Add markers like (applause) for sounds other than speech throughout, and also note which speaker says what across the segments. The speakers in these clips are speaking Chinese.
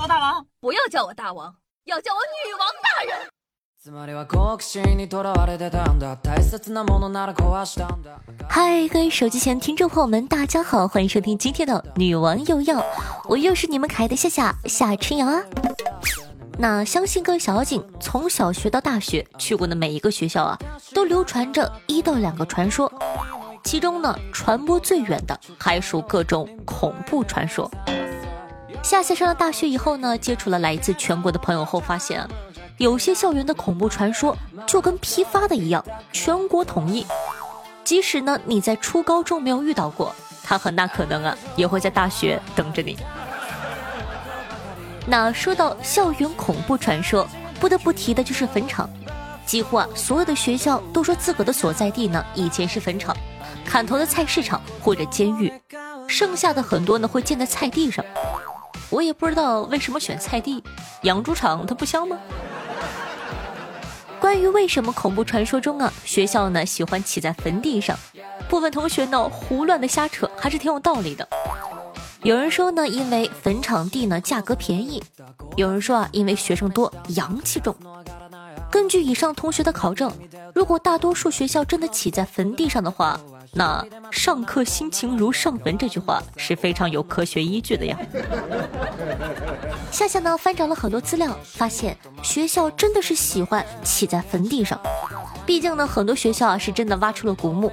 Speaker 1: 我大王，
Speaker 2: 不要叫我大王，要叫我女王大人。
Speaker 3: 嗨，各位手机前听众朋友们，大家好，欢迎收听今天的《女王又要》，我又是你们可爱的夏夏夏春瑶啊。那相信各位小妖精从小学到大学去过的每一个学校啊，都流传着一到两个传说，其中呢，传播最远的还属各种恐怖传说。夏夏上了大学以后呢，接触了来自全国的朋友后，发现。有些校园的恐怖传说就跟批发的一样，全国统一。即使呢你在初高中没有遇到过，他很大可能啊也会在大学等着你。那说到校园恐怖传说，不得不提的就是坟场。几乎啊所有的学校都说自个的所在地呢以前是坟场、砍头的菜市场或者监狱，剩下的很多呢会建在菜地上。我也不知道为什么选菜地，养猪场它不香吗？关于为什么恐怖传说中啊学校呢喜欢起在坟地上，部分同学呢胡乱的瞎扯，还是挺有道理的。有人说呢，因为坟场地呢价格便宜；有人说啊，因为学生多，阳气重。根据以上同学的考证，如果大多数学校真的起在坟地上的话，那上课心情如上坟这句话是非常有科学依据的呀。夏夏呢翻找了很多资料，发现学校真的是喜欢起在坟地上。毕竟呢，很多学校啊是真的挖出了古墓。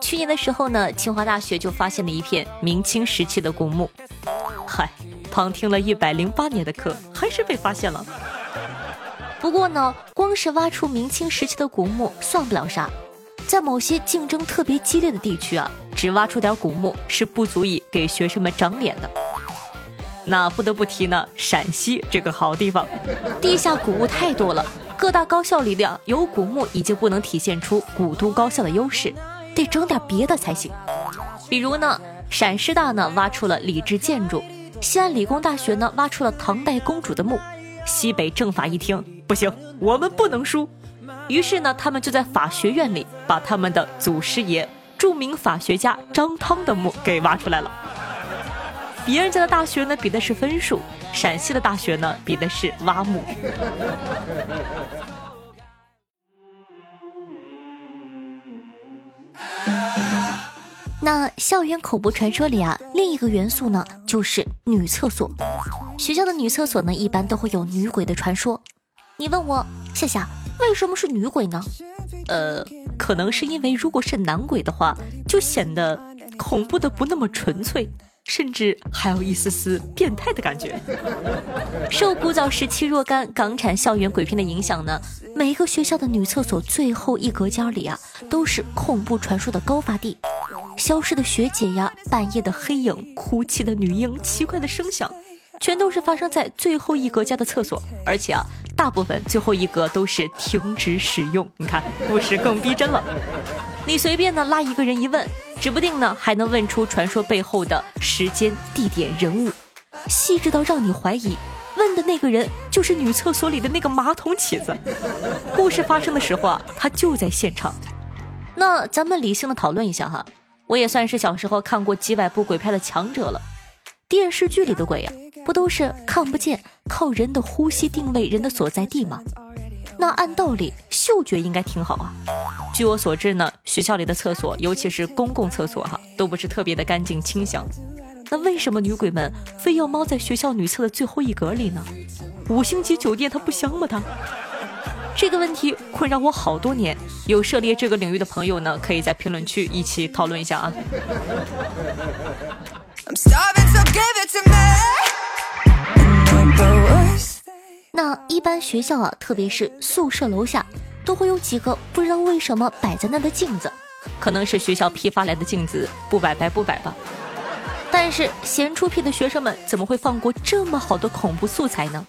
Speaker 3: 去年的时候呢，清华大学就发现了一片明清时期的古墓。嗨，旁听了一百零八年的课，还是被发现了。不过呢，光是挖出明清时期的古墓算不了啥。在某些竞争特别激烈的地区啊，只挖出点古墓是不足以给学生们长脸的。那不得不提呢，陕西这个好地方，地下古物太多了。各大高校里的有古墓已经不能体现出古都高校的优势，得整点别的才行。比如呢，陕师大呢挖出了礼制建筑，西安理工大学呢挖出了唐代公主的墓，西北政法一听不行，我们不能输。于是呢，他们就在法学院里把他们的祖师爷、著名法学家张汤的墓给挖出来了。别人家的大学呢比的是分数，陕西的大学呢比的是挖墓。那校园恐怖传说里啊，另一个元素呢就是女厕所。学校的女厕所呢一般都会有女鬼的传说。你问我夏夏。为什么是女鬼呢？呃，可能是因为如果是男鬼的话，就显得恐怖的不那么纯粹，甚至还有一丝丝变态的感觉。(laughs) 受古早时期若干港产校园鬼片的影响呢，每一个学校的女厕所最后一隔间里啊，都是恐怖传说的高发地。消失的学姐呀，半夜的黑影，哭泣的女婴，奇怪的声响，全都是发生在最后一格家的厕所，而且啊。大部分最后一格都是停止使用，你看故事更逼真了。你随便呢拉一个人一问，指不定呢还能问出传说背后的时间、地点、人物，细致到让你怀疑问的那个人就是女厕所里的那个马桶起子。故事发生的时候啊，他就在现场。那咱们理性的讨论一下哈，我也算是小时候看过几百部鬼片的强者了。电视剧里的鬼呀。不都是看不见，靠人的呼吸定位人的所在地吗？那按道理嗅觉应该挺好啊。据我所知呢，学校里的厕所，尤其是公共厕所哈，都不是特别的干净清香。那为什么女鬼们非要猫在学校女厕的最后一格里呢？五星级酒店它不香吗？它？这个问题困扰我好多年。有涉猎这个领域的朋友呢，可以在评论区一起讨论一下啊。那一般学校啊，特别是宿舍楼下，都会有几个不知道为什么摆在那的镜子，可能是学校批发来的镜子，不摆白不摆吧。但是闲出屁的学生们怎么会放过这么好的恐怖素材呢？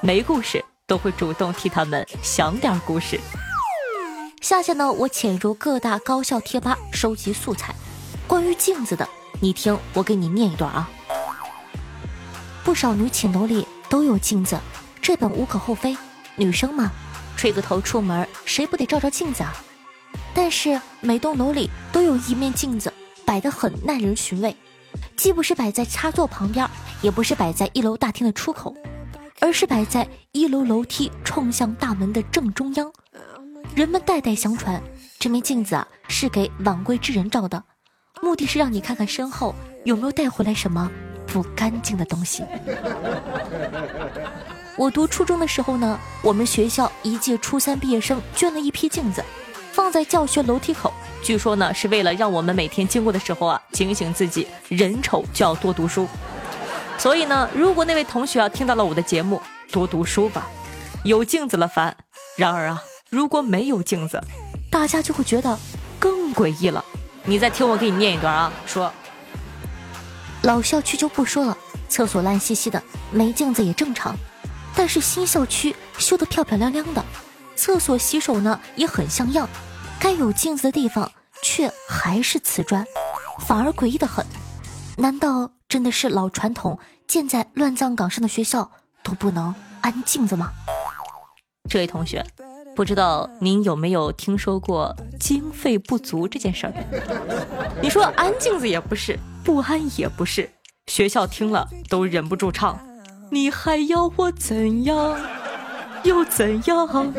Speaker 3: 没故事都会主动替他们想点故事。下下呢，我潜入各大高校贴吧收集素材，关于镜子的，你听我给你念一段啊。不少女寝楼里都有镜子，这本无可厚非。女生嘛，吹个头出门，谁不得照照镜子啊？但是每栋楼里都有一面镜子，摆得很耐人寻味。既不是摆在插座旁边，也不是摆在一楼大厅的出口，而是摆在一楼楼梯冲向大门的正中央。人们代代相传，这面镜子啊是给晚归之人照的，目的是让你看看身后有没有带回来什么不干净的东西。我读初中的时候呢，我们学校一届初三毕业生捐了一批镜子，放在教学楼梯口。据说呢，是为了让我们每天经过的时候啊，警醒自己，人丑就要多读书。所以呢，如果那位同学啊听到了我的节目，多读书吧。有镜子了烦，然而啊，如果没有镜子，大家就会觉得更诡异了。你再听我给你念一段啊，说老校区就不说了，厕所烂兮兮的，没镜子也正常。但是新校区修得漂漂亮亮的，厕所洗手呢也很像样。该有镜子的地方，却还是瓷砖，反而诡异的很。难道真的是老传统，建在乱葬岗上的学校都不能安镜子吗？这位同学，不知道您有没有听说过经费不足这件事儿？(laughs) 你说安镜子也不是，不安也不是，学校听了都忍不住唱：你还要我怎样？(laughs) 又怎样？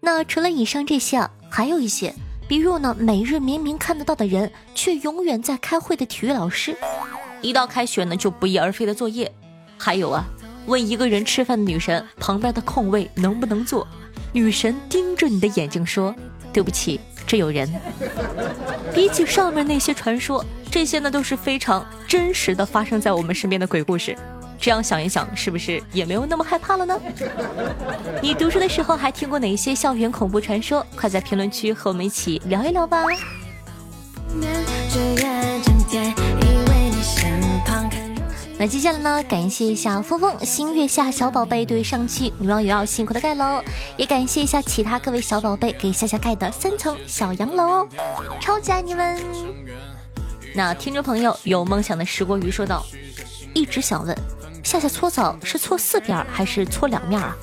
Speaker 3: 那除了以上这些啊，还有一些，比如呢，每日明明看得到的人，却永远在开会的体育老师，一到开学呢就不翼而飞的作业，还有啊，问一个人吃饭的女神旁边的空位能不能坐，女神盯着你的眼睛说：“对不起，这有人。(laughs) ”比起上面那些传说，这些呢都是非常真实的发生在我们身边的鬼故事。这样想一想，是不是也没有那么害怕了呢？(laughs) 你读书的时候还听过哪些校园恐怖传说？快在评论区和我们一起聊一聊吧。那接下来呢？感谢一下峰峰、新月下小宝贝对上期女王有要辛苦的盖楼，也感谢一下其他各位小宝贝给夏夏盖的三层小洋楼哦，超级爱你们！那听众朋友有梦想的石锅鱼说道：“一直想问。”夏夏搓澡是搓四边还是搓两面啊？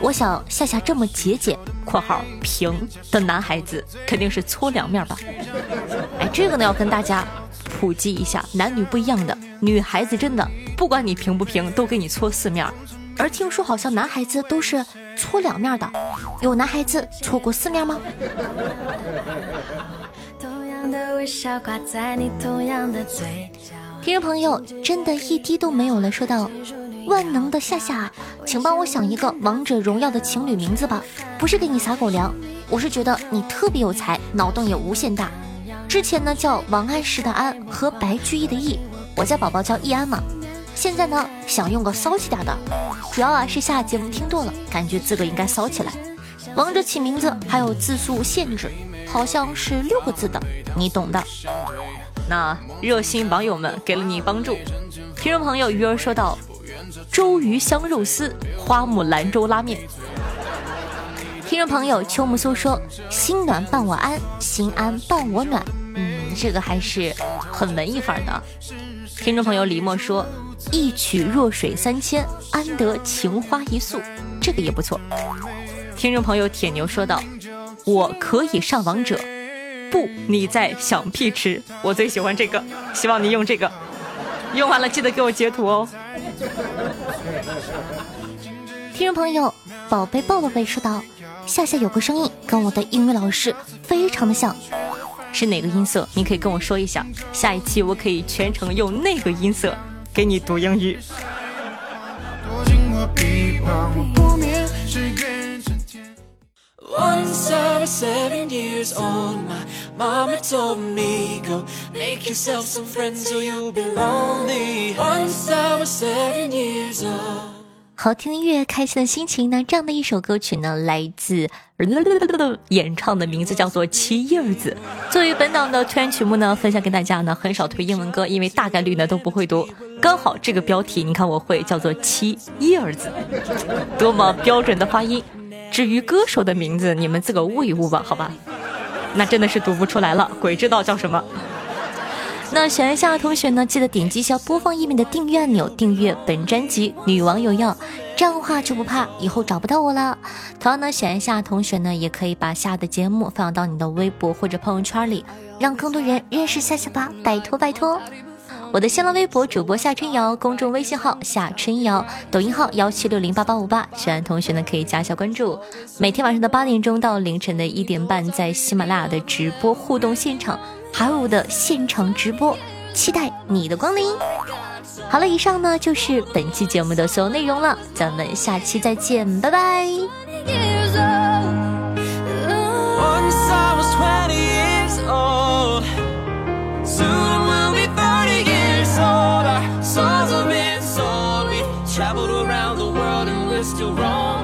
Speaker 3: 我想夏夏这么节俭（括号平）的男孩子肯定是搓两面吧？哎，这个呢要跟大家普及一下，男女不一样的，女孩子真的不管你平不平，都给你搓四面。而听说好像男孩子都是搓两面的，有男孩子搓过四面吗？(laughs) 听众朋友，真的一滴都没有了。说到万能的夏夏，请帮我想一个王者荣耀的情侣名字吧。不是给你撒狗粮，我是觉得你特别有才，脑洞也无限大。之前呢叫王安石的安和白居易的易，我家宝宝叫易安嘛。现在呢想用个骚气点的，主要啊是下节目听多了，感觉自个应该骚起来。王者起名字还有字数限制，好像是六个字的，你懂的。那热心网友们给了你帮助。听众朋友鱼儿说道：“周鱼香肉丝，花木兰州拉面。”听众朋友秋木苏说：“心暖伴我安，心安伴我暖。”嗯，这个还是很文艺范儿的。听众朋友李默说：“一曲弱水三千，安得情花一宿。”这个也不错。听众朋友铁牛说道：“我可以上王者。”不，你在想屁吃？我最喜欢这个，希望你用这个。用完了记得给我截图哦。听众朋友，宝贝抱抱贝说道：“夏夏有个声音跟我的英语老师非常的像，是哪个音色？你可以跟我说一下，下一期我可以全程用那个音色给你读英语。Once I was seven years old, my mama told me, Go make yourself some friends or you'll be lonely. Once I was seven years old. 好听音乐，开心的心情呢？这样的一首歌曲呢，来自 (laughs) 演唱的名字叫做《七叶子》。作为本档的推荐曲目呢，分享给大家呢，很少推英文歌，因为大概率呢都不会读。刚好这个标题，你看我会叫做《七叶子》，(laughs) 多么标准的发音。至于歌手的名字，你们自个悟一悟吧，好吧？那真的是读不出来了，鬼知道叫什么。那喜欢夏的同学呢，记得点击一下播放页面的订阅按钮，订阅本专辑《女王有药》，这样的话就不怕以后找不到我了。同样呢，喜欢夏的同学呢，也可以把夏的节目放到你的微博或者朋友圈里，让更多人认识夏夏吧，拜托拜托。我的新浪微博主播夏春瑶，公众微信号夏春瑶，抖音号幺七六零八八五八，喜欢同学呢可以加一下关注。每天晚上的八点钟到凌晨的一点半，在喜马拉雅的直播互动现场，还有我的现场直播，期待你的光临。好了，以上呢就是本期节目的所有内容了，咱们下期再见，拜拜。still wrong